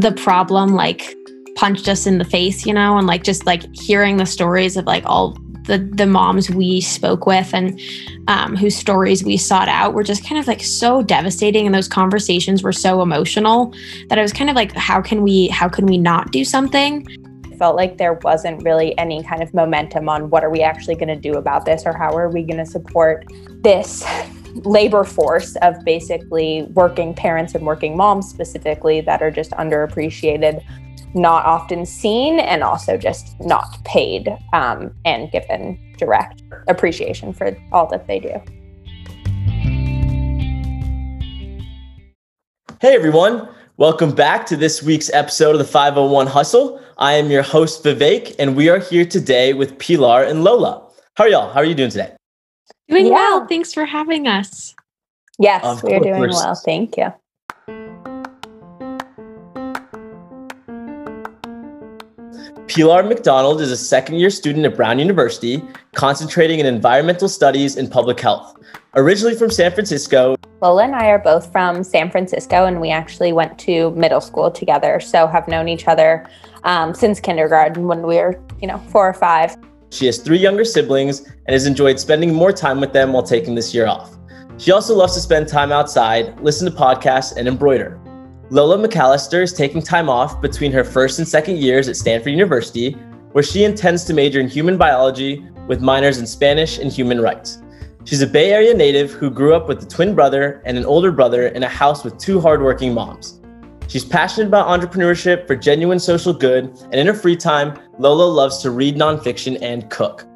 the problem like punched us in the face, you know, and like just like hearing the stories of like all the the moms we spoke with and um, whose stories we sought out were just kind of like so devastating, and those conversations were so emotional that I was kind of like, how can we how can we not do something? felt like there wasn't really any kind of momentum on what are we actually going to do about this or how are we going to support this labor force of basically working parents and working moms specifically that are just underappreciated not often seen and also just not paid um, and given direct appreciation for all that they do. Hey everyone, welcome back to this week's episode of the 501 Hustle. I am your host Vivek, and we are here today with Pilar and Lola. How are y'all? How are you doing today? Doing yeah. well. Thanks for having us. Yes, of we are doing well. Thank you. Pilar McDonald is a second year student at Brown University, concentrating in environmental studies and public health. Originally from San Francisco, Lola and I are both from San Francisco, and we actually went to middle school together, so have known each other um, since kindergarten when we were, you know, four or five. She has three younger siblings and has enjoyed spending more time with them while taking this year off. She also loves to spend time outside, listen to podcasts, and embroider. Lola McAllister is taking time off between her first and second years at Stanford University, where she intends to major in human biology with minors in Spanish and human rights. She's a Bay Area native who grew up with a twin brother and an older brother in a house with two hardworking moms. She's passionate about entrepreneurship for genuine social good, and in her free time, Lola loves to read nonfiction and cook.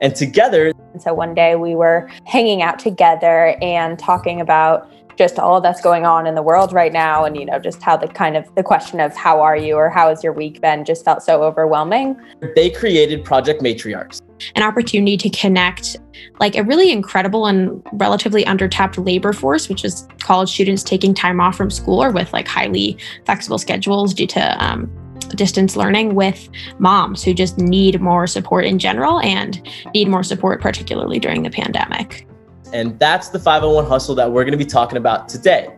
And together, so one day we were hanging out together and talking about just all that's going on in the world right now and you know just how the kind of the question of how are you or how has your week been just felt so overwhelming they created project matriarchs an opportunity to connect like a really incredible and relatively undertapped labor force which is college students taking time off from school or with like highly flexible schedules due to um, distance learning with moms who just need more support in general and need more support particularly during the pandemic and that's the 501 hustle that we're going to be talking about today.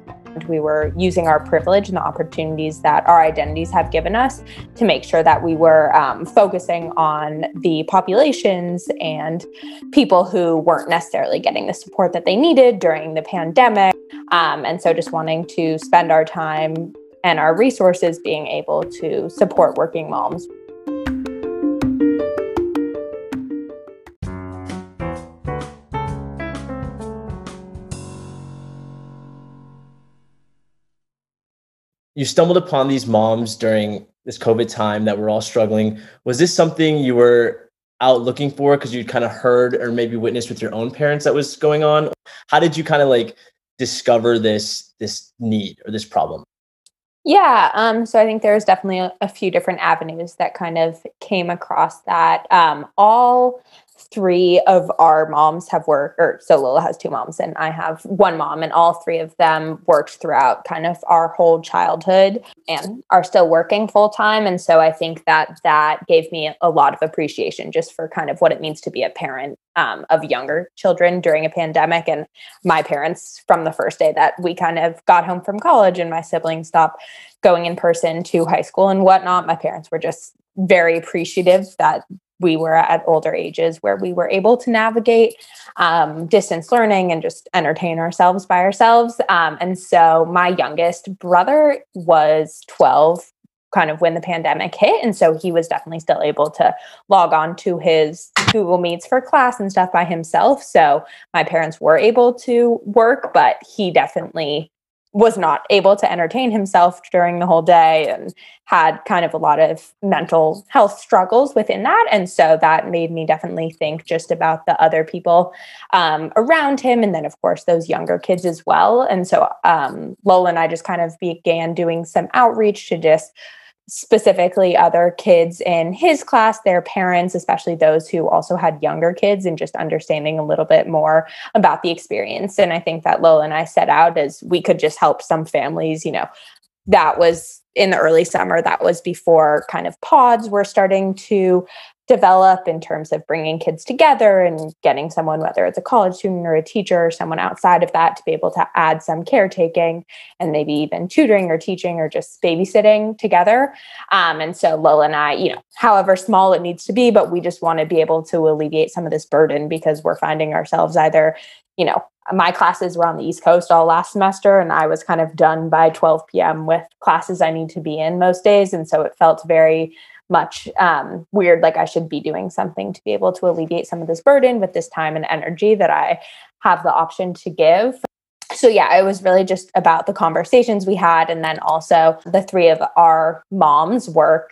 We were using our privilege and the opportunities that our identities have given us to make sure that we were um, focusing on the populations and people who weren't necessarily getting the support that they needed during the pandemic. Um, and so just wanting to spend our time and our resources being able to support working moms you stumbled upon these moms during this COVID time that we're all struggling. Was this something you were out looking for because you'd kind of heard or maybe witnessed with your own parents that was going on? How did you kind of like discover this this need or this problem? Yeah, um, so I think there's definitely a, a, few different avenues that kind of came across that. Um, all three of our moms have worked, or so Lola has two moms, and I have one mom, and all three of them worked throughout kind of our whole childhood and are still working full time. And so I think that that gave me a lot of appreciation just for kind of what it means to be a parent um, of younger children during a pandemic. And my parents, from the first day that we kind of got home from college and my siblings stopped going in person to high school and whatnot, my parents were just very appreciative that we were at older ages where we were able to navigate um, distance learning and just entertain ourselves by ourselves. Um, and so my youngest brother was 12 kind of when the pandemic hit. And so he was definitely still able to log on to his Google Meets for class and stuff by himself. So my parents were able to work, but he definitely was not able to entertain himself during the whole day and had kind of a lot of mental health struggles within that. And so that made me definitely think just about the other people um, around him. And then, of course, those younger kids as well. And so um, Lola and I just kind of began doing some outreach to just specifically other kids in his class, their parents, especially those who also had younger kids, and just understanding a little bit more about the experience. And I think that Lola and I set out as we could just help some families, you know, that was in the early summer. That was before kind of pods were starting to develop in terms of bringing kids together and getting someone, whether it's a college student or a teacher or someone outside of that, to be able to add some caretaking and maybe even tutoring or teaching or just babysitting together. Um, and so Lola and I, you know, however small it needs to be, but we just want to be able to alleviate some of this burden because we're finding ourselves either, you know, my classes were on the East Coast all last semester, and I was kind of done by 12 p.m. with classes I need to be in most days. And so it felt very much um, weird like i should be doing something to be able to alleviate some of this burden with this time and energy that i have the option to give. So yeah it was really just about the conversations we had and then also the three of our moms work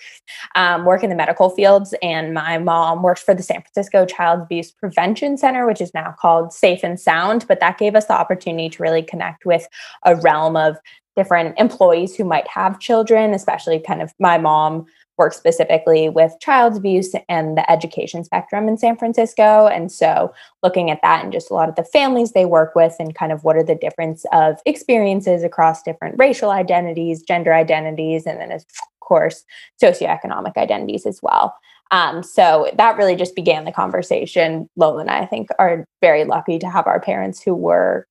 um, work in the medical fields. And my mom works for the san francisco child abuse prevention center which is now called safe and sound. But that gave us the opportunity to really connect with a realm of different employees who might have children especially kind of my mom work specifically with child abuse and the education spectrum in San Francisco. And so looking at that and just a lot of the families they work with and kind of what are the difference of experiences across different racial identities, gender identities, and then of course socioeconomic identities as well. Um, so that really just began the conversation. Lola and I, I think, are very lucky to have our parents who were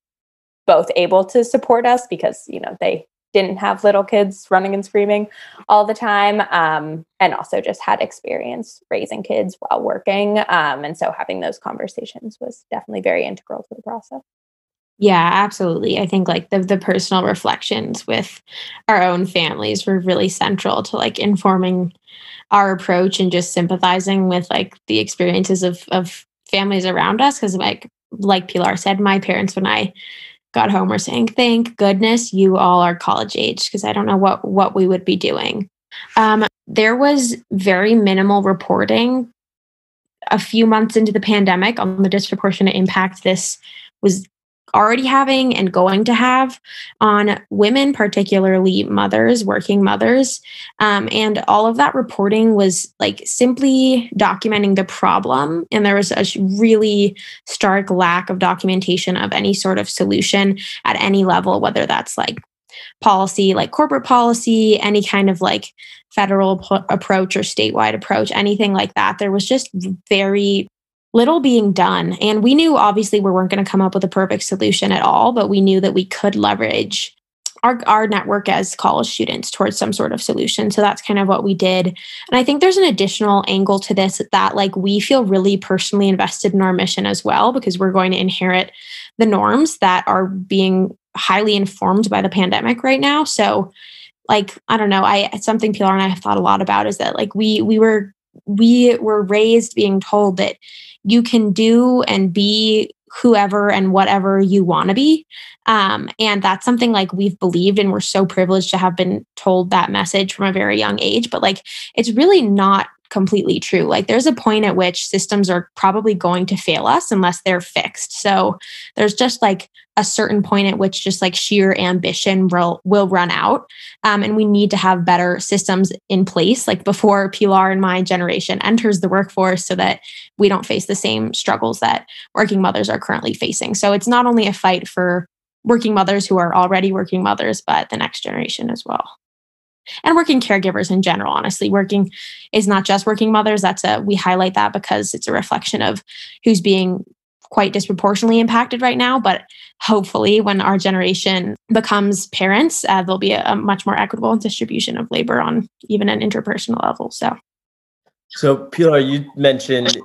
both able to support us because you know they didn't have little kids running and screaming all the time um, and also just had experience raising kids while working um, and so having those conversations was definitely very integral to the process. Yeah absolutely. I think like the, the personal reflections with our own families were really central to like informing our approach and just sympathizing with like the experiences of of families around us because like like pilar said my parents when i got home were saying, "Thank goodness you all are college age," because I don't know what what we would be doing. Um, there was very minimal reporting a few months into the pandemic on the disproportionate impact this was already having and going to have on women, particularly mothers, working mothers. Um, and all of that reporting was like simply documenting the problem. And there was a really stark lack of documentation of any sort of solution at any level, whether that's like policy, like corporate policy, any kind of like federal approach or statewide approach, anything like that. There was just very little being done. And we knew obviously we weren't going to come up with a perfect solution at all, but we knew that we could leverage our, our network as college students towards some sort of solution. So that's kind of what we did. And I think there's an additional angle to this that like we feel really personally invested in our mission as well, because we're going to inherit the norms that are being highly informed by the pandemic right now. So like, I don't know, I something Pilar and I have thought a lot about is that like we we were we were raised being told that you can do and be whoever and whatever you want to be. Um, and that's something like we've believed, and we're so privileged to have been told that message from a very young age. But like, it's really not completely true. Like there's a point at which systems are probably going to fail us unless they're fixed. So there's just like a certain point at which just like sheer ambition will will run out. Um, and we need to have better systems in place like before Pilar and my generation enters the workforce so that we don't face the same struggles that working mothers are currently facing. So it's not only a fight for working mothers who are already working mothers, but the next generation as well and working caregivers in general honestly. Working is not just working mothers. That's a we highlight that because it's a reflection of who's being quite disproportionately impacted right now. But hopefully when our generation becomes parents uh, there'll be a, a much more equitable distribution of labor on even an interpersonal level. So so pilar you mentioned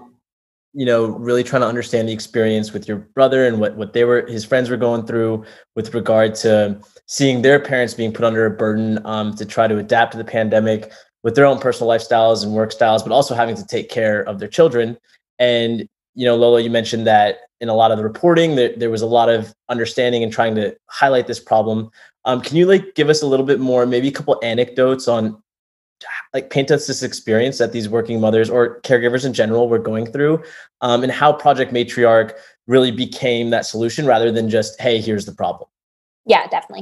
you know really trying to understand the experience with your brother and what what they were his friends were going through with regard to seeing their parents being put under a burden um, to try to adapt to the pandemic with their own personal lifestyles and work styles, but also having to take care of their children. And you know, Lola, you mentioned that in a lot of the reporting, there, there was a lot of understanding and trying to highlight this problem. Um, can you like give us a little bit more, maybe a couple anecdotes on like paint us this experience that these working mothers or caregivers in general were going through um, and how project matriarch really became that solution rather than just hey here's the problem yeah definitely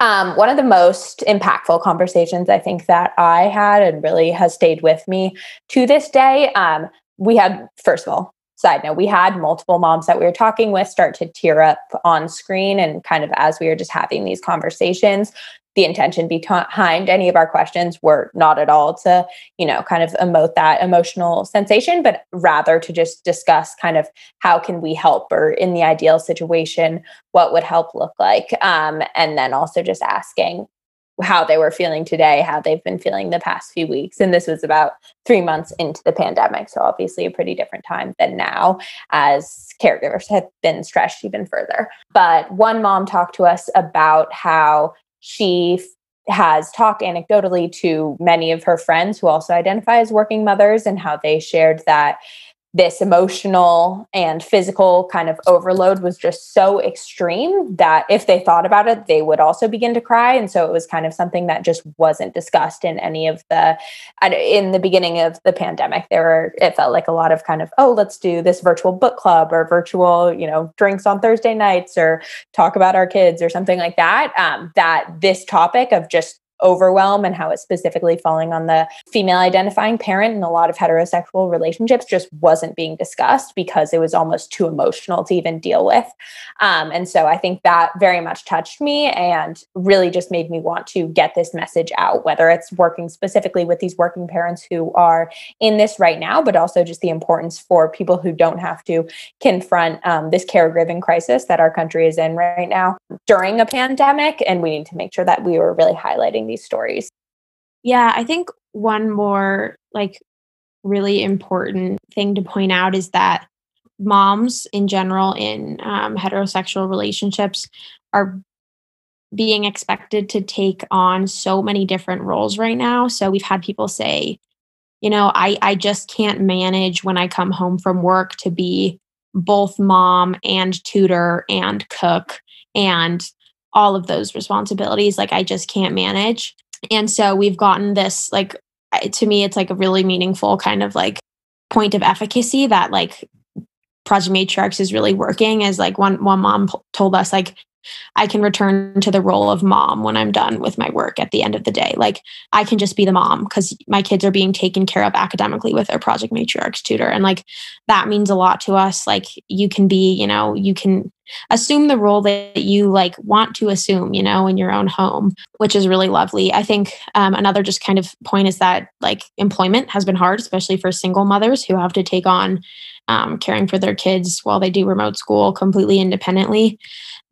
um, one of the most impactful conversations I think that I had and really has stayed with me to this day. Um, we had, first of all, side note, we had multiple moms that we were talking with start to tear up on screen and kind of as we were just having these conversations. The intention behind any of our questions were not at all to, you know, kind of emote that emotional sensation, but rather to just discuss kind of how can we help or in the ideal situation, what would help look like. Um, and then also just asking, how they were feeling today, how they've been feeling the past few weeks. And this was about three months into the pandemic. So, obviously, a pretty different time than now, as caregivers have been stretched even further. But one mom talked to us about how she has talked anecdotally to many of her friends who also identify as working mothers and how they shared that this emotional and physical kind of overload was just so extreme that if they thought about it, they would also begin to cry. And so it was kind of something that just wasn't discussed in any of the, in the beginning of the pandemic. There were, it felt like a lot of kind of, oh, let's do this virtual book club or virtual, you know, drinks on Thursday nights or talk about our kids or something like that. Um, that this topic of just overwhelm and how it's specifically falling on the female identifying parent in a lot of heterosexual relationships just wasn't being discussed because it was almost too emotional to even deal with. Um, and so I think that very much touched me and really just made me want to get this message out, whether it's working specifically with these working parents who are in this right now, but also just the importance for people who don't have to confront um, this caregiving crisis that our country is in right now during a pandemic. And we need to make sure that we were really highlighting these stories. Yeah, I think one more like really important thing to point out is that moms in general in um, heterosexual relationships are being expected to take on so many different roles right now. So we've had people say, you know, I I just can't manage when I come home from work to be both mom and tutor and cook and all of those responsibilities like i just can't manage. And so we've gotten this like to me it's like a really meaningful kind of like point of efficacy that like project matriarchs is really working as like one one mom told us like I can return to the role of mom when I'm done with my work at the end of the day. Like I can just be the mom because my kids are being taken care of academically with their project matriarchs tutor. And like that means a lot to us. Like you can be, you know, you can assume the role that you like want to assume, you know, in your own home, which is really lovely. I think um, another just kind of point is that like employment has been hard, especially for single mothers who have to take on um, caring for their kids while they do remote school completely independently.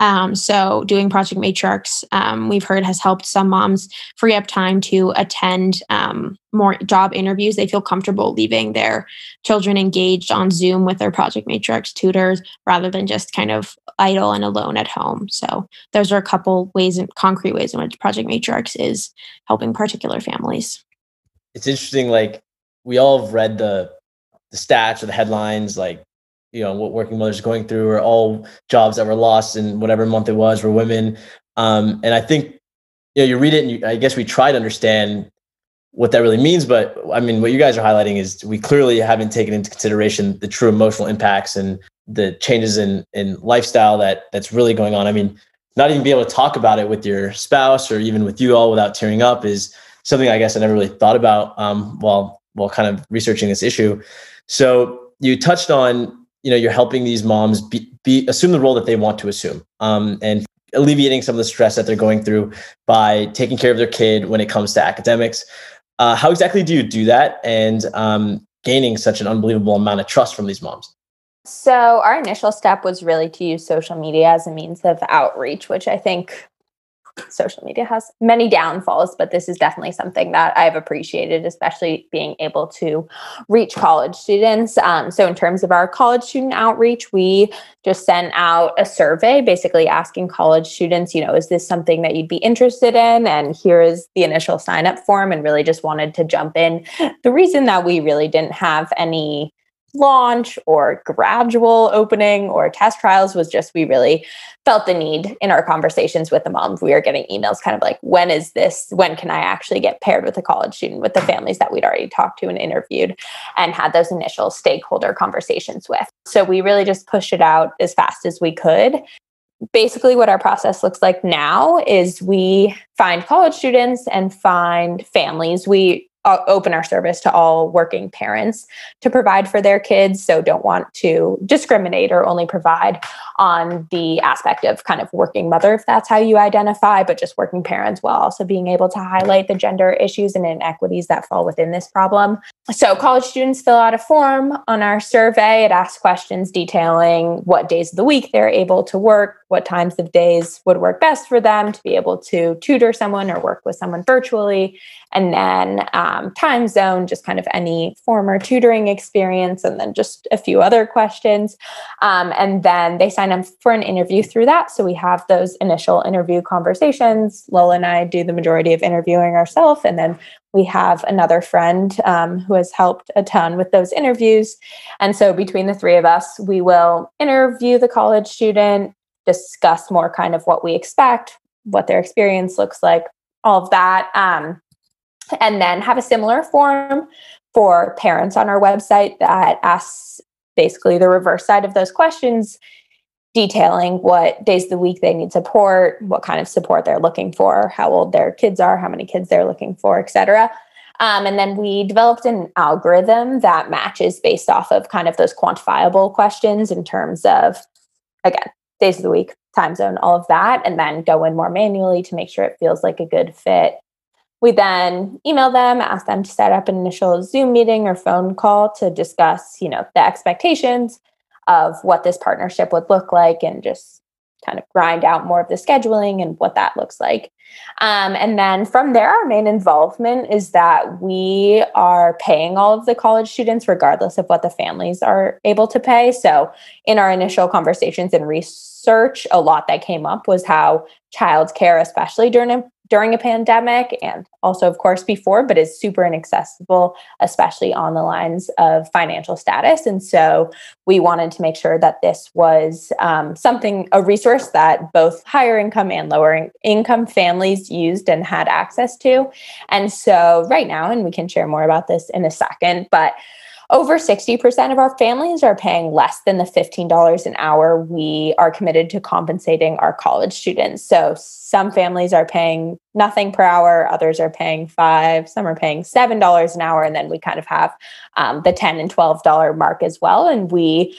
Um, so, doing Project Matriarchs, um, we've heard has helped some moms free up time to attend um, more job interviews. They feel comfortable leaving their children engaged on Zoom with their Project Matriarchs tutors rather than just kind of idle and alone at home. So, those are a couple ways and concrete ways in which Project Matriarchs is helping particular families. It's interesting, like, we all have read the the stats or the headlines, like you know what working mothers are going through, or all jobs that were lost in whatever month it was for women. Um, and I think you know you read it, and you, I guess we try to understand what that really means. But I mean, what you guys are highlighting is we clearly haven't taken into consideration the true emotional impacts and the changes in in lifestyle that that's really going on. I mean, not even be able to talk about it with your spouse or even with you all without tearing up is something I guess I never really thought about um, while while kind of researching this issue. So you touched on, you know, you're helping these moms be, be assume the role that they want to assume, um, and alleviating some of the stress that they're going through by taking care of their kid when it comes to academics. Uh, how exactly do you do that, and um, gaining such an unbelievable amount of trust from these moms? So, our initial step was really to use social media as a means of outreach, which I think social media has many downfalls, but this is definitely something that I've appreciated, especially being able to reach college students. Um, so, in terms of our college student outreach, we just sent out a survey basically asking college students, you know, is this something that you'd be interested in? And here is the initial sign up form, and really just wanted to jump in. The reason that we really didn't have any launch or gradual opening or test trials was just we really felt the need in our conversations with the moms. We were getting emails kind of like, when is this? When can I actually get paired with a college student with the families that we'd already talked to and interviewed and had those initial stakeholder conversations with? So we really just pushed it out as fast as we could. Basically, what our process looks like now is we find college students and find families. We Uh, open our service to all working parents to provide for their kids. So don't want to discriminate or only provide on the aspect of kind of working mother, if that's how you identify, but just working parents while also being able to highlight the gender issues and inequities that fall within this problem. So college students fill out a form on our survey. It asks questions detailing what days of the week they're able to work, what times of days would work best for them to be able to tutor someone or work with someone virtually, and then um, time zone, just kind of any former tutoring experience, and then just a few other questions. Um, and then they sign up for an interview through that. So we have those initial interview conversations. Lola and I do the majority of interviewing ourselves, and then we have another friend um, who has helped a ton with those interviews. And so between the three of us, we will interview the college student, discuss more kind of what we expect, what their experience looks like, all of that. Um, and then have a similar form for parents on our website that asks basically the reverse side of those questions detailing what days of the week they need support what kind of support they're looking for how old their kids are how many kids they're looking for etc um, and then we developed an algorithm that matches based off of kind of those quantifiable questions in terms of again days of the week time zone all of that and then go in more manually to make sure it feels like a good fit. We then email them, ask them to set up an initial Zoom meeting or phone call to discuss, you know, the expectations of what this partnership would look like and just kind of grind out more of the scheduling and what that looks like. Um, and then from there, our main involvement is that we are paying all of the college students, regardless of what the families are able to pay. So, in our initial conversations and research, a lot that came up was how childcare, especially during during a pandemic and also, of course, before, but is super inaccessible, especially on the lines of financial status. And so we wanted to make sure that this was um, something, a resource that both higher income and lower income families used and had access to. And so right now, and we can share more about this in a second, but over 60% of our families are paying less than the $15 an hour we are committed to compensating our college students. So some families are paying nothing per hour, others are paying five, some are paying $7 an hour. And then we kind of have um, the 10 and $12 mark as well. And we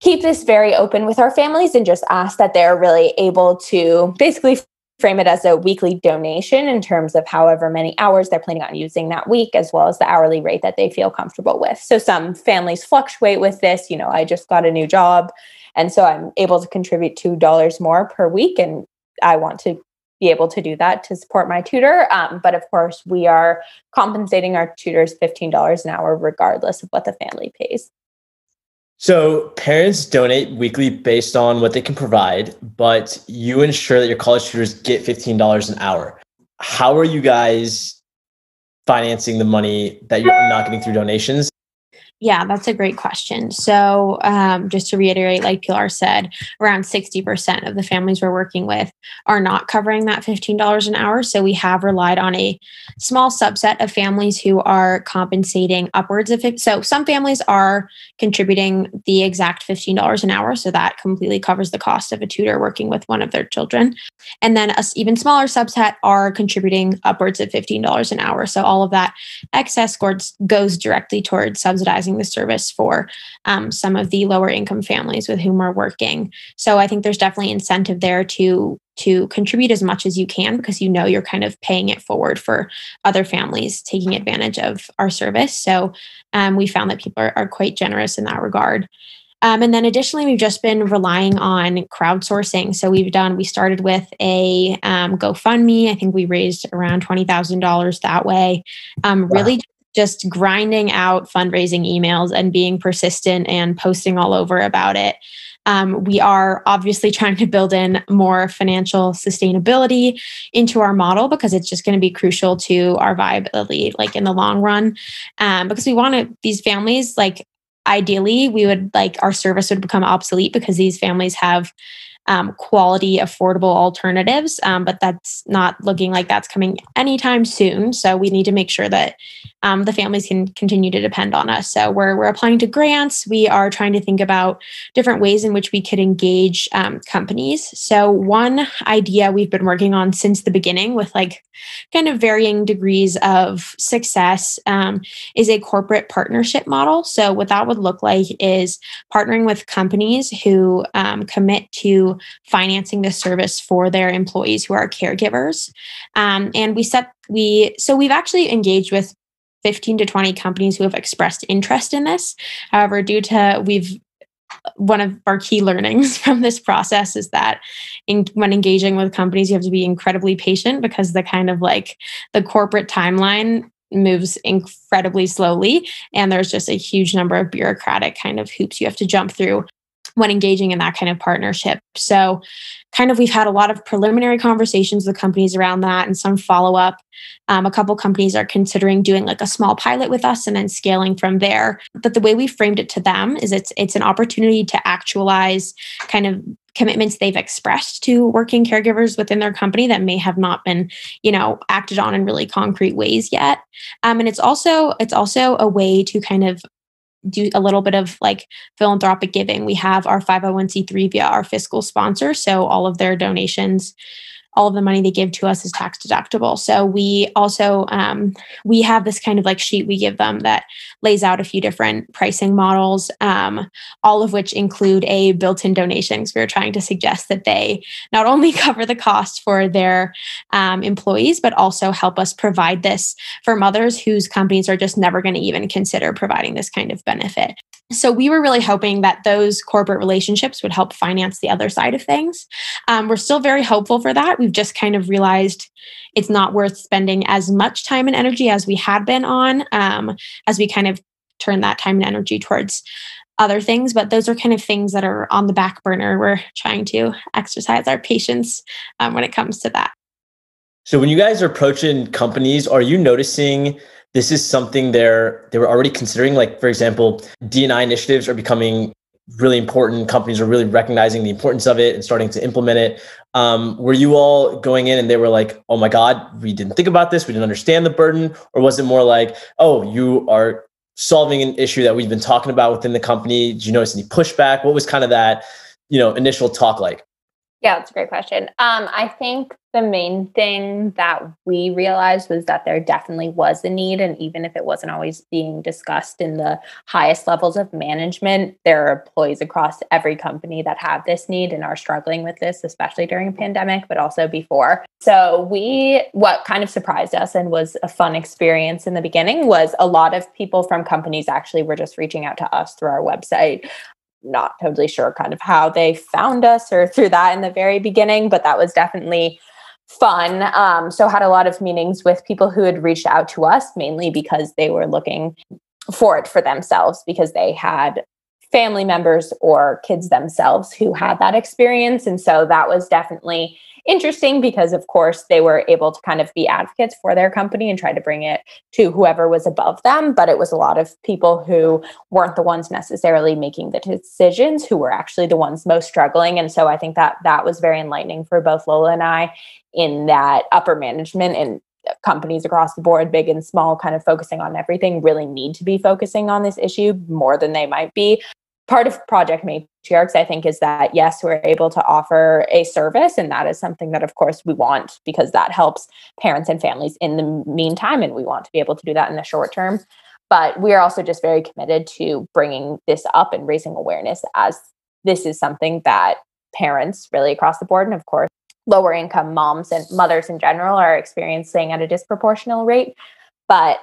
keep this very open with our families and just ask that they're really able to basically frame it as a weekly donation in terms of however many hours they're planning on using that week, as well as the hourly rate that they feel comfortable with. So some families fluctuate with this. You know, I just got a new job, and so I'm able to contribute $2 more per week. And I want to be able to do that to support my tutor. Um, but of course, we are compensating our tutors $15 an hour, regardless of what the family pays. So parents donate weekly based on what they can provide, but you ensure that your college tutors get $15 an hour. How are you guys financing the money that you're not getting through donations? Yeah, that's a great question. So, um, just to reiterate, like Pilar said, around 60% of the families we're working with are not covering that $15 an hour. So, we have relied on a small subset of families who are compensating upwards of it. So, some families are contributing the exact $15 an hour. So, that completely covers the cost of a tutor working with one of their children. And then, a even smaller subset are contributing upwards of $15 an hour. So, all of that excess goes directly towards subsidizing the service for um, some of the lower income families with whom we're working. So I think there's definitely incentive there to to contribute as much as you can because you know you're kind of paying it forward for other families taking advantage of our service. So um, we found that people are, are quite generous in that regard. Um, and then additionally, we've just been relying on crowdsourcing. So we've done, we started with a um, GoFundMe. I think we raised around $20,000 that way. Um, wow. Really just grinding out fundraising emails and being persistent and posting all over about it. Um, we are obviously trying to build in more financial sustainability into our model because it's just going to be crucial to our viability, like in the long run. Um, because we want these families, like ideally, we would like our service would become obsolete because these families have um, quality, affordable alternatives. Um, but that's not looking like that's coming anytime soon. So we need to make sure that um, the families can continue to depend on us. So we're, we're applying to grants. We are trying to think about different ways in which we could engage um, companies. So one idea we've been working on since the beginning with like kind of varying degrees of success um, is a corporate partnership model. So what that would look like is partnering with companies who um, commit to financing the service for their employees who are caregivers. Um, and we set we so we've actually engaged with 15 to 20 companies who have expressed interest in this. However, due to we've one of our key learnings from this process is that in, when engaging with companies you have to be incredibly patient because the kind of like the corporate timeline moves incredibly slowly and there's just a huge number of bureaucratic kind of hoops you have to jump through when engaging in that kind of partnership. So, kind of, we've had a lot of preliminary conversations with companies around that and some follow up. Um, a couple companies are considering doing like a small pilot with us and then scaling from there. But the way we framed it to them is it's it's an opportunity to actualize kind of commitments they've expressed to working caregivers within their company that may have not been you know acted on in really concrete ways yet um, and it's also it's also a way to kind of do a little bit of like philanthropic giving. We have our 501c3 via our fiscal sponsor. So all of their donations all of the money they give to us is tax deductible. So we also um, we have this kind of like sheet we give them that lays out a few different pricing models, um, all of which include a built-in donation. Because we are trying to suggest that they not only cover the cost for their um, employees, but also help us provide this for mothers whose companies are just never going to even consider providing this kind of benefit. So we were really hoping that those corporate relationships would help finance the other side of things. Um, we're still very hopeful for that. We've just kind of realized it's not worth spending as much time and energy as we had been on um, as we kind of turn that time and energy towards other things. But those are kind of things that are on the back burner. We're trying to exercise our patience um, when it comes to that. So when you guys are approaching companies, are you noticing this is something they're they were already considering. Like for example, DNI initiatives are becoming really important. Companies are really recognizing the importance of it and starting to implement it. Um, were you all going in and they were like, "Oh my God, we didn't think about this. We didn't understand the burden," or was it more like, "Oh, you are solving an issue that we've been talking about within the company"? Did you notice any pushback? What was kind of that, you know, initial talk like? Yeah, it's a great question. Um, I think the main thing that we realized was that there definitely was a need. And even if it wasn't always being discussed in the highest levels of management, there are employees across every company that have this need and are struggling with this, especially during a pandemic, but also before. So, we, what kind of surprised us and was a fun experience in the beginning was a lot of people from companies actually were just reaching out to us through our website not totally sure kind of how they found us or through that in the very beginning, but that was definitely fun. Um, so had a lot of meetings with people who had reached out to us mainly because they were looking for it for themselves because they had family members or kids themselves who had that experience. And so that was definitely interesting because, of course, they were able to kind of be advocates for their company and try to bring it to whoever was above them. But it was a lot of people who weren't the ones necessarily making the decisions, who were actually the ones most struggling. And so I think that that was very enlightening for both Lola and I in that upper management and companies across the board, big and small, kind of focusing on everything, really need to be focusing on this issue more than they might be part of Project Matriarchs, I think, is that yes, we're able to offer a service. And that is something that, of course, we want because that helps parents and families in the meantime. And we want to be able to do that in the short term. But we are also just very committed to bringing this up and raising awareness as this is something that parents really across the board, and of course, lower income moms and mothers in general are experiencing at a disproportional rate. But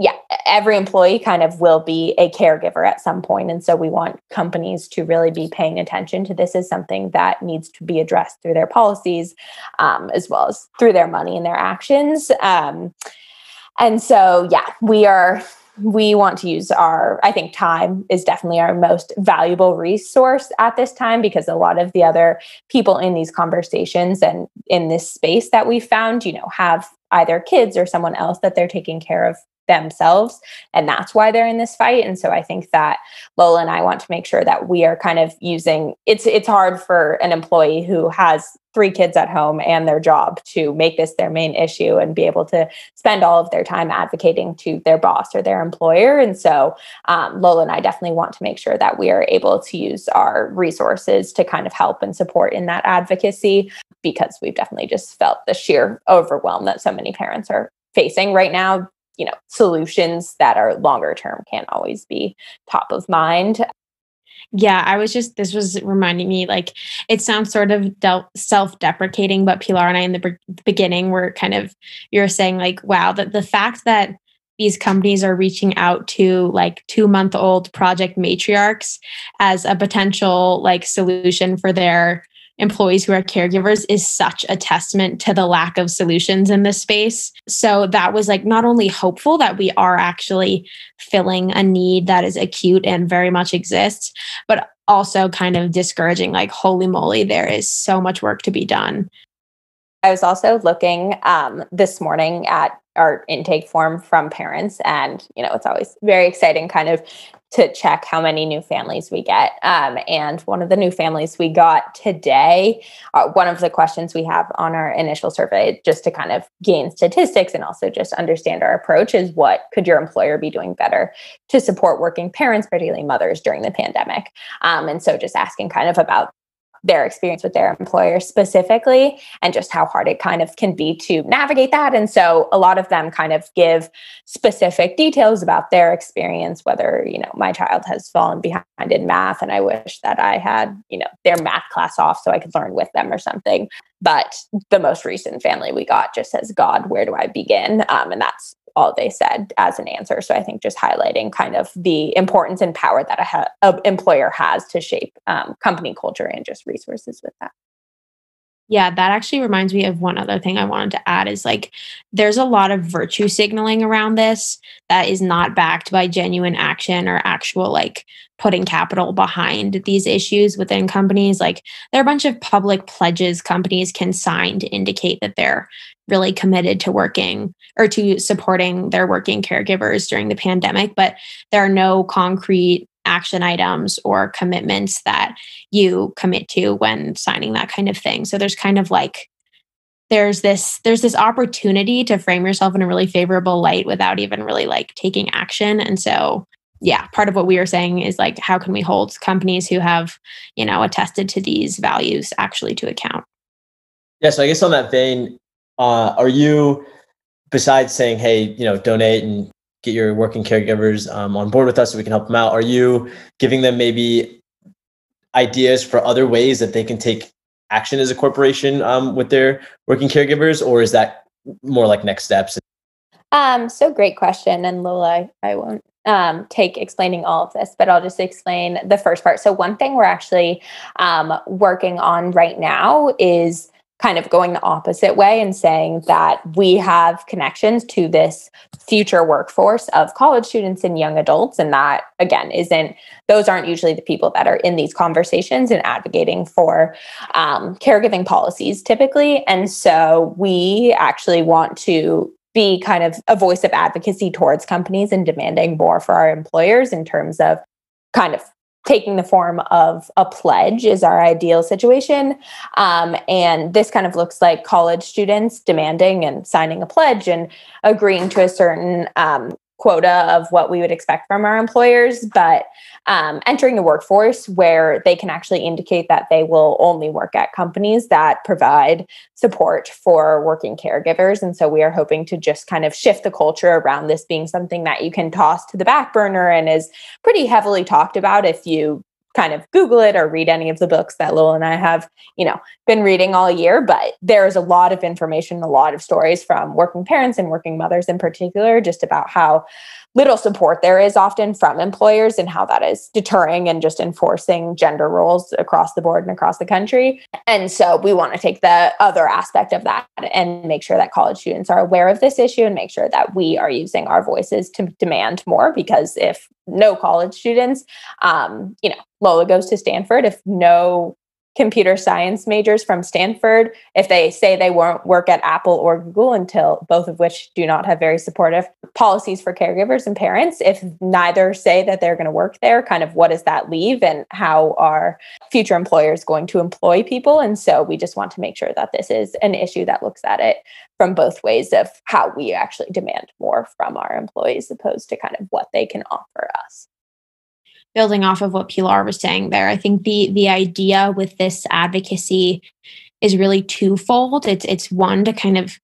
yeah, every employee kind of will be a caregiver at some point. And so we want companies to really be paying attention to this as something that needs to be addressed through their policies, um, as well as through their money and their actions. Um, and so, yeah, we are we want to use our i think time is definitely our most valuable resource at this time because a lot of the other people in these conversations and in this space that we found you know have either kids or someone else that they're taking care of themselves and that's why they're in this fight and so i think that lola and i want to make sure that we are kind of using it's it's hard for an employee who has three kids at home and their job to make this their main issue and be able to spend all of their time advocating to their boss or their employer. And so um, Lola and I definitely want to make sure that we are able to use our resources to kind of help and support in that advocacy because we've definitely just felt the sheer overwhelm that so many parents are facing right now you know solutions that are longer term can't always be top of mind. Yeah, I was just, this was reminding me like it sounds sort of del- self deprecating, but Pilar and I in the be- beginning were kind of, you're saying like, wow, that the fact that these companies are reaching out to like two month old project matriarchs as a potential like solution for their employees who are caregivers is such a testament to the lack of solutions in this space. So that was like not only hopeful that we are actually filling a need that is acute and very much exists, but also kind of discouraging like, holy moly, there is so much work to be done. I was also looking um, this morning at our intake form from parents, and you know, it's always very exciting, kind of to check how many new families we get. Um, and one of the new families we got today, uh, one of the questions we have on our initial survey, just to kind of gain statistics and also just understand our approach, is what could your employer be doing better to support working parents, particularly mothers, during the pandemic? Um, and so just asking kind of about their experience with their employer specifically and just how hard it kind of can be to navigate that. And so a lot of them kind of give specific details about their experience, whether, you know, my child has fallen behind in math and I wish that I had, you know, their math class off so I could learn with them or something. But the most recent family we got just says, God, where do I begin? Um, and that's all they said as an answer. So I think just highlighting kind of the importance and power that a, ha- a employer has to shape um, company culture and just resources with that. Yeah, that actually reminds me of one other thing I wanted to add is like there's a lot of virtue signaling around this that is not backed by genuine action or actual like putting capital behind these issues within companies. Like there are a bunch of public pledges companies can sign to indicate that they're really committed to working or to supporting their working caregivers during the pandemic, but there are no concrete action items or commitments that you commit to when signing that kind of thing. So there's kind of like there's this there's this opportunity to frame yourself in a really favorable light without even really like taking action. And so yeah, part of what we are saying is like how can we hold companies who have, you know, attested to these values actually to account? Yeah, so I guess on that vein, uh, are you besides saying, hey, you know, donate and get your working caregivers um, on board with us so we can help them out, are you giving them maybe ideas for other ways that they can take action as a corporation um, with their working caregivers, or is that more like next steps? Um, so great question, and Lola, I won't um, take explaining all of this, but I'll just explain the first part. So one thing we're actually um, working on right now is kind of going the opposite way and saying that we have connections to this future workforce of college students and young adults. And that again isn't those aren't usually the people that are in these conversations and advocating for um, caregiving policies typically. And so we actually want to be kind of a voice of advocacy towards companies and demanding more for our employers in terms of kind of taking the form of a pledge is our ideal situation. Um, and this kind of looks like college students demanding and signing a pledge and agreeing to a certain um, quota of what we would expect from our employers, but um, entering the workforce where they can actually indicate that they will only work at companies that provide support for working caregivers. And so we are hoping to just kind of shift the culture around this being something that you can toss to the back burner and is pretty heavily talked about if you kind of Google it or read any of the books that Lola and I have, you know, been reading all year. But there is a lot of information, a lot of stories from working parents and working mothers in particular, just about how little support there is often from employers and how that is deterring and just enforcing gender roles across the board and across the country. And so we want to take the other aspect of that and make sure that college students are aware of this issue and make sure that we are using our voices to demand more because if no college students, um, you know, Lola goes to Stanford, if no computer science majors from Stanford if they say they won't work at Apple or Google until both of which do not have very supportive policies for caregivers and parents. If neither say that they're going to work there, kind of what does that leave and how are future employers going to employ people? And so we just want to make sure that this is an issue that looks at it from both ways of how we actually demand more from our employees opposed to kind of what they can offer us building off of what Pilar was saying there, I think the the idea with this advocacy is really twofold. It's it's one to kind of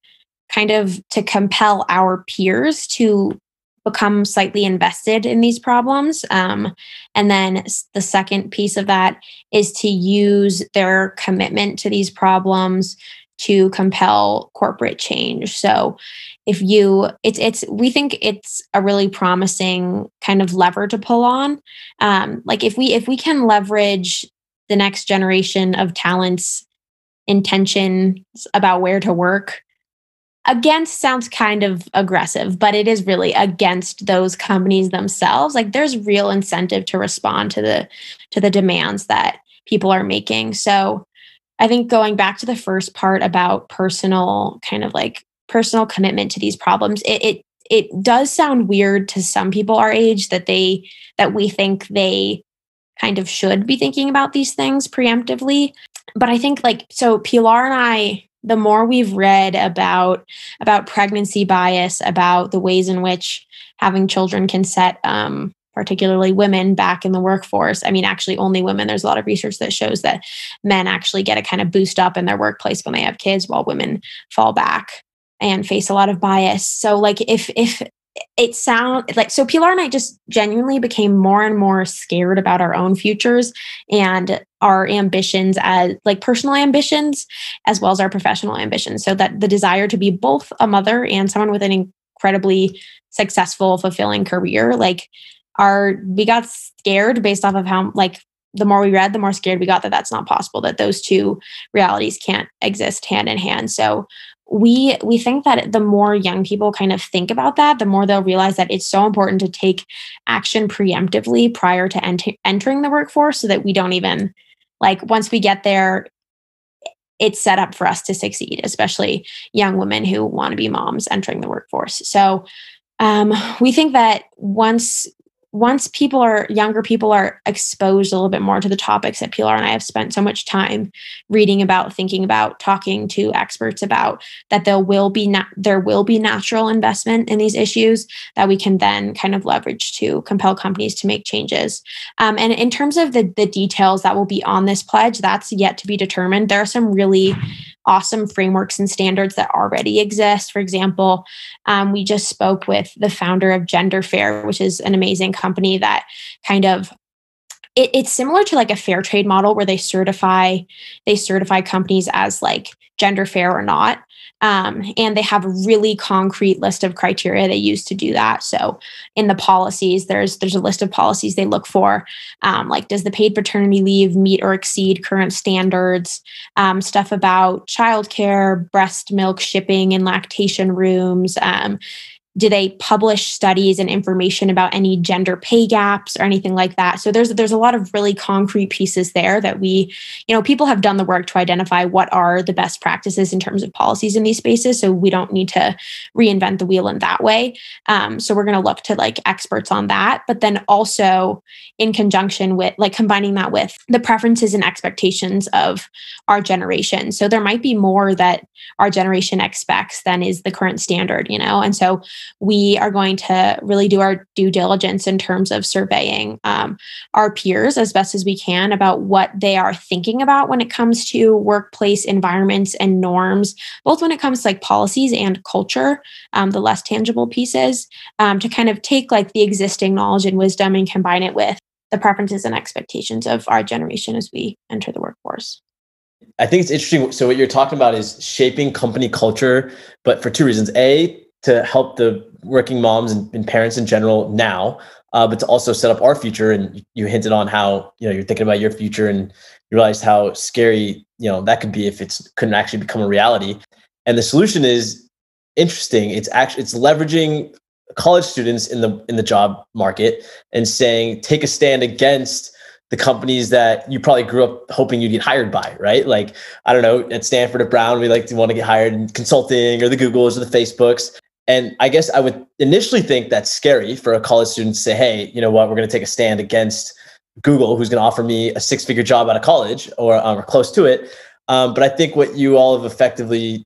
kind of to compel our peers to become slightly invested in these problems. Um, and then the second piece of that is to use their commitment to these problems to compel corporate change. So if you it's it's we think it's a really promising kind of lever to pull on. Um, like if we if we can leverage the next generation of talents intentions about where to work against sounds kind of aggressive but it is really against those companies themselves like there's real incentive to respond to the to the demands that people are making so I think going back to the first part about personal kind of like personal commitment to these problems, it, it it does sound weird to some people our age that they that we think they kind of should be thinking about these things preemptively. But I think like so Pilar and I the more we've read about about pregnancy bias, about the ways in which having children can set um, particularly women back in the workforce. I mean, actually, only women. There's a lot of research that shows that men actually get a kind of boost up in their workplace when they have kids, while women fall back and face a lot of bias. So, like, if if it sound like so Pilar and I just genuinely became more and more scared about our own futures and our ambitions as like personal ambitions as well as our professional ambitions so that the desire to be both a mother and someone with an incredibly successful fulfilling career like are we got scared based off of how like the more we read the more scared we got that that's not possible that those two realities can't exist hand in hand. So we we think that the more young people kind of think about that the more they'll realize that it's so important to take action preemptively prior to ent- entering the workforce so that we don't even like once we get there it's set up for us to succeed especially young women who want to be moms entering the workforce. So um, we think that once once people are younger people are exposed a little bit more to the topics that Pilar and I have spent so much time reading about, thinking about, talking to experts about, that there will be there will be natural investment in these issues that we can then kind of leverage to compel companies to make changes. Um, and in terms of the the details that will be on this pledge, that's yet to be determined. There are some really awesome frameworks and standards that already exist. For example, um, we just spoke with the founder of Gender Fair, which is an amazing company that kind of it, it's similar to like a fair trade model where they certify they certify companies as like gender fair or not um, and they have a really concrete list of criteria they use to do that. So in the policies, there's there's a list of policies they look for, um, like does the paid paternity leave meet or exceed current standards? Um, stuff about childcare, breast milk shipping and lactation rooms. Do they publish studies and information about any gender pay gaps or anything like that? So there's there's a lot of really concrete pieces there that we you know people have done the work to identify what are the best practices in terms of policies in these spaces. So we don't need to reinvent the wheel in that way. Um, so we're going to look to like experts on that. But then also in conjunction with like combining that with the preferences and expectations of our generation. So there might be more that our generation expects than is the current standard you know? And so we are going to really do our due diligence in terms of surveying um, our peers as best as we can about what they are thinking about when it comes to workplace environments and norms, both when it comes to like policies and culture, um, the less tangible pieces, um, to kind of take like the existing knowledge and wisdom and combine it with the preferences and expectations of our generation as we enter the workforce. I think it's interesting. So, what you're talking about is shaping company culture, but for two reasons. A, to help the working moms and, and parents in general now, uh, but to also set up our future. And you hinted on how you know you're thinking about your future, and you realized how scary you know that could be if it couldn't actually become a reality. And the solution is interesting. It's actually it's leveraging college students in the in the job market and saying take a stand against the companies that you probably grew up hoping you'd get hired by, right? Like, I don't know, at Stanford or Brown, we like to want to get hired in consulting or the Googles or the Facebooks. And I guess I would initially think that's scary for a college student to say, hey, you know what, we're going to take a stand against Google, who's going to offer me a six figure job out of college or, um, or close to it. Um, but I think what you all have effectively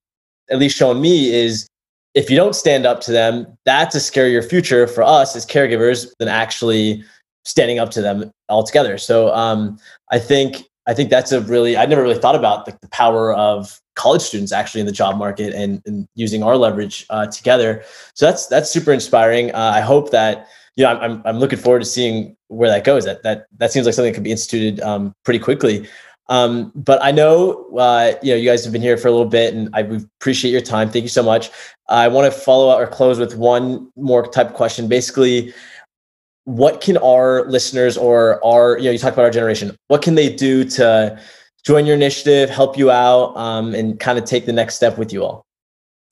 at least shown me is if you don't stand up to them, that's a scarier future for us as caregivers than actually standing up to them altogether. So um, I think I think that's a really I never really thought about the, the power of college students actually in the job market and, and using our leverage uh, together. So that's that's super inspiring. Uh, I hope that you know I'm I'm looking forward to seeing where that goes. That that that seems like something that could be instituted um, pretty quickly. Um, but I know uh, you know you guys have been here for a little bit, and I appreciate your time. Thank you so much. I want to follow up or close with one more type of question. Basically, what can our listeners or our you know you talk about our generation what can they do to join your initiative help you out um, and kind of take the next step with you all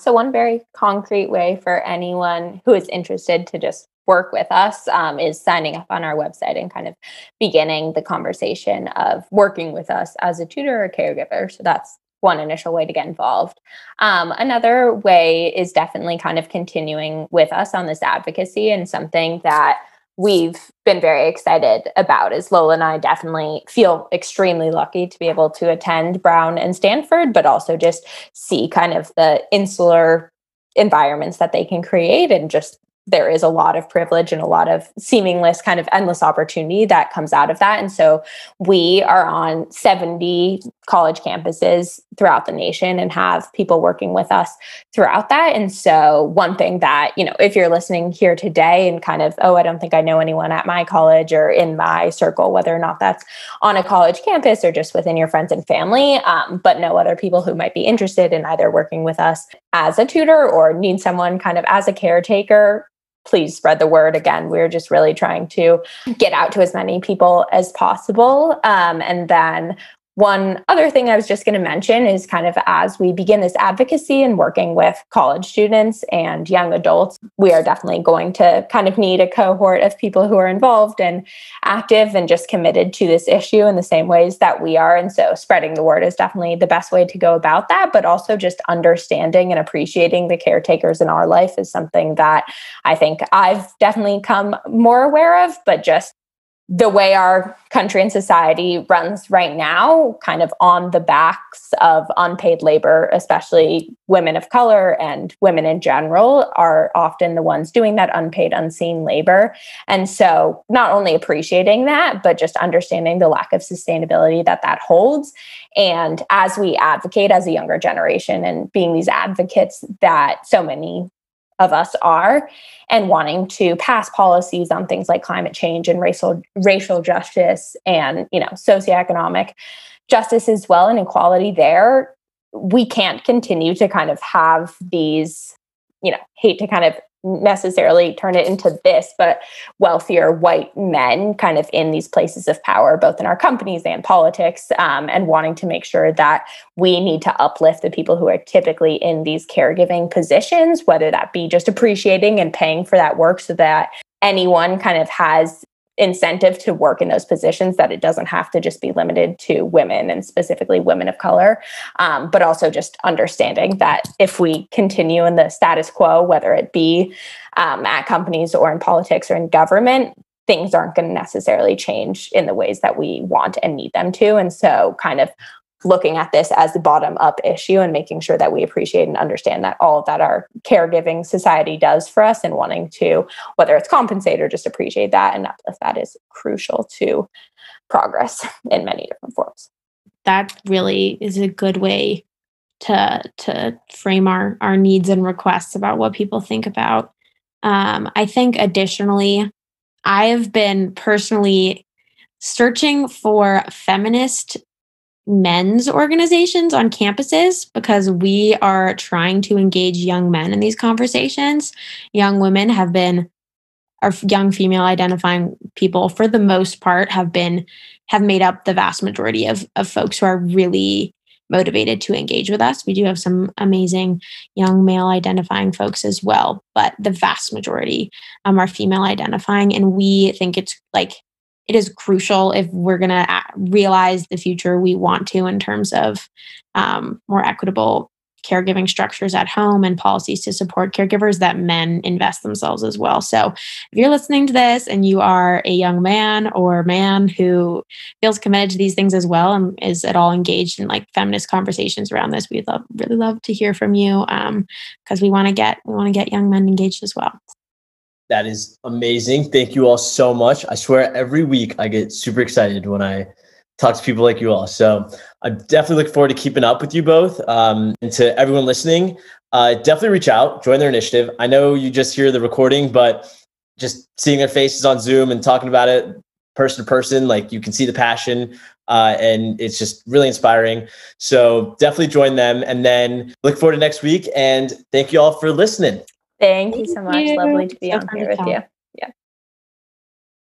so one very concrete way for anyone who is interested to just work with us um, is signing up on our website and kind of beginning the conversation of working with us as a tutor or caregiver so that's one initial way to get involved. Um, another way is definitely kind of continuing with us on this advocacy and something that we've been very excited about is Lola and I definitely feel extremely lucky to be able to attend Brown and Stanford, but also just see kind of the insular environments that they can create and just there is a lot of privilege and a lot of seamless kind of endless opportunity that comes out of that. And so we are on 70 college campuses throughout the nation and have people working with us throughout that. And so one thing that, you know, if you're listening here today and kind of, oh, I don't think I know anyone at my college or in my circle, whether or not that's on a college campus or just within your friends and family, um, but know other people who might be interested in either working with us as a tutor or need someone kind of as a caretaker please spread the word again. We're just really trying to get out to as many people as possible um, and then one other thing I was just going to mention is kind of as we begin this advocacy and working with college students and young adults, we are definitely going to kind of need a cohort of people who are involved and active and just committed to this issue in the same ways that we are. And so spreading the word is definitely the best way to go about that, but also just understanding and appreciating the caretakers in our life is something that I think I've definitely come more aware of, but just the way our country and society runs right now, kind of on the backs of unpaid labor, especially women of color and women in general, are often the ones doing that unpaid, unseen labor. And so, not only appreciating that, but just understanding the lack of sustainability that that holds. And as we advocate as a younger generation and being these advocates that so many of us are and wanting to pass policies on things like climate change and racial racial justice and you know socioeconomic justice as well and equality there we can't continue to kind of have these you know hate to kind of necessarily turn it into this, but wealthier white men kind of in these places of power, both in our companies and politics, um, and wanting to make sure that we need to uplift the people who are typically in these caregiving positions, whether that be just appreciating and paying for that work so that anyone kind of has incentive to work in those positions that it doesn't have to just be limited to women and specifically women of color um, but also just understanding that if we continue in the status quo whether it be um, at companies or in politics or in government things aren't going to necessarily change in the ways that we want and need them to. And so kind of looking at this as the bottom up issue and making sure that we appreciate and understand that all that our caregiving society does for us and wanting to whether it's compensate or just appreciate that and uplift that is crucial to progress in many different forms. That really is a good way to to frame our our needs and requests about what people think about. Um, i think additionally i have been personally searching for feminist men's organizations on campuses because we are trying to engage young men in these conversations. Young women have been, or young female identifying people for the most part have been, have made up the vast majority of, of folks who are really motivated to engage with us. We do have some amazing young male identifying folks as well, but the vast majority um, are female identifying. And we think it's like it is crucial if we're going to realize the future we want to in terms of um, more equitable caregiving structures at home and policies to support caregivers that men invest themselves as well. So, if you're listening to this and you are a young man or man who feels committed to these things as well and is at all engaged in like feminist conversations around this, we'd love really love to hear from you because um, we want to get we want to get young men engaged as well. That is amazing. Thank you all so much. I swear every week I get super excited when I talk to people like you all. So I definitely look forward to keeping up with you both. Um, and to everyone listening, uh, definitely reach out, join their initiative. I know you just hear the recording, but just seeing their faces on Zoom and talking about it person to person, like you can see the passion. Uh, and it's just really inspiring. So definitely join them and then look forward to next week. And thank you all for listening. Thank, you so much. You. Lovely to be so on here with you.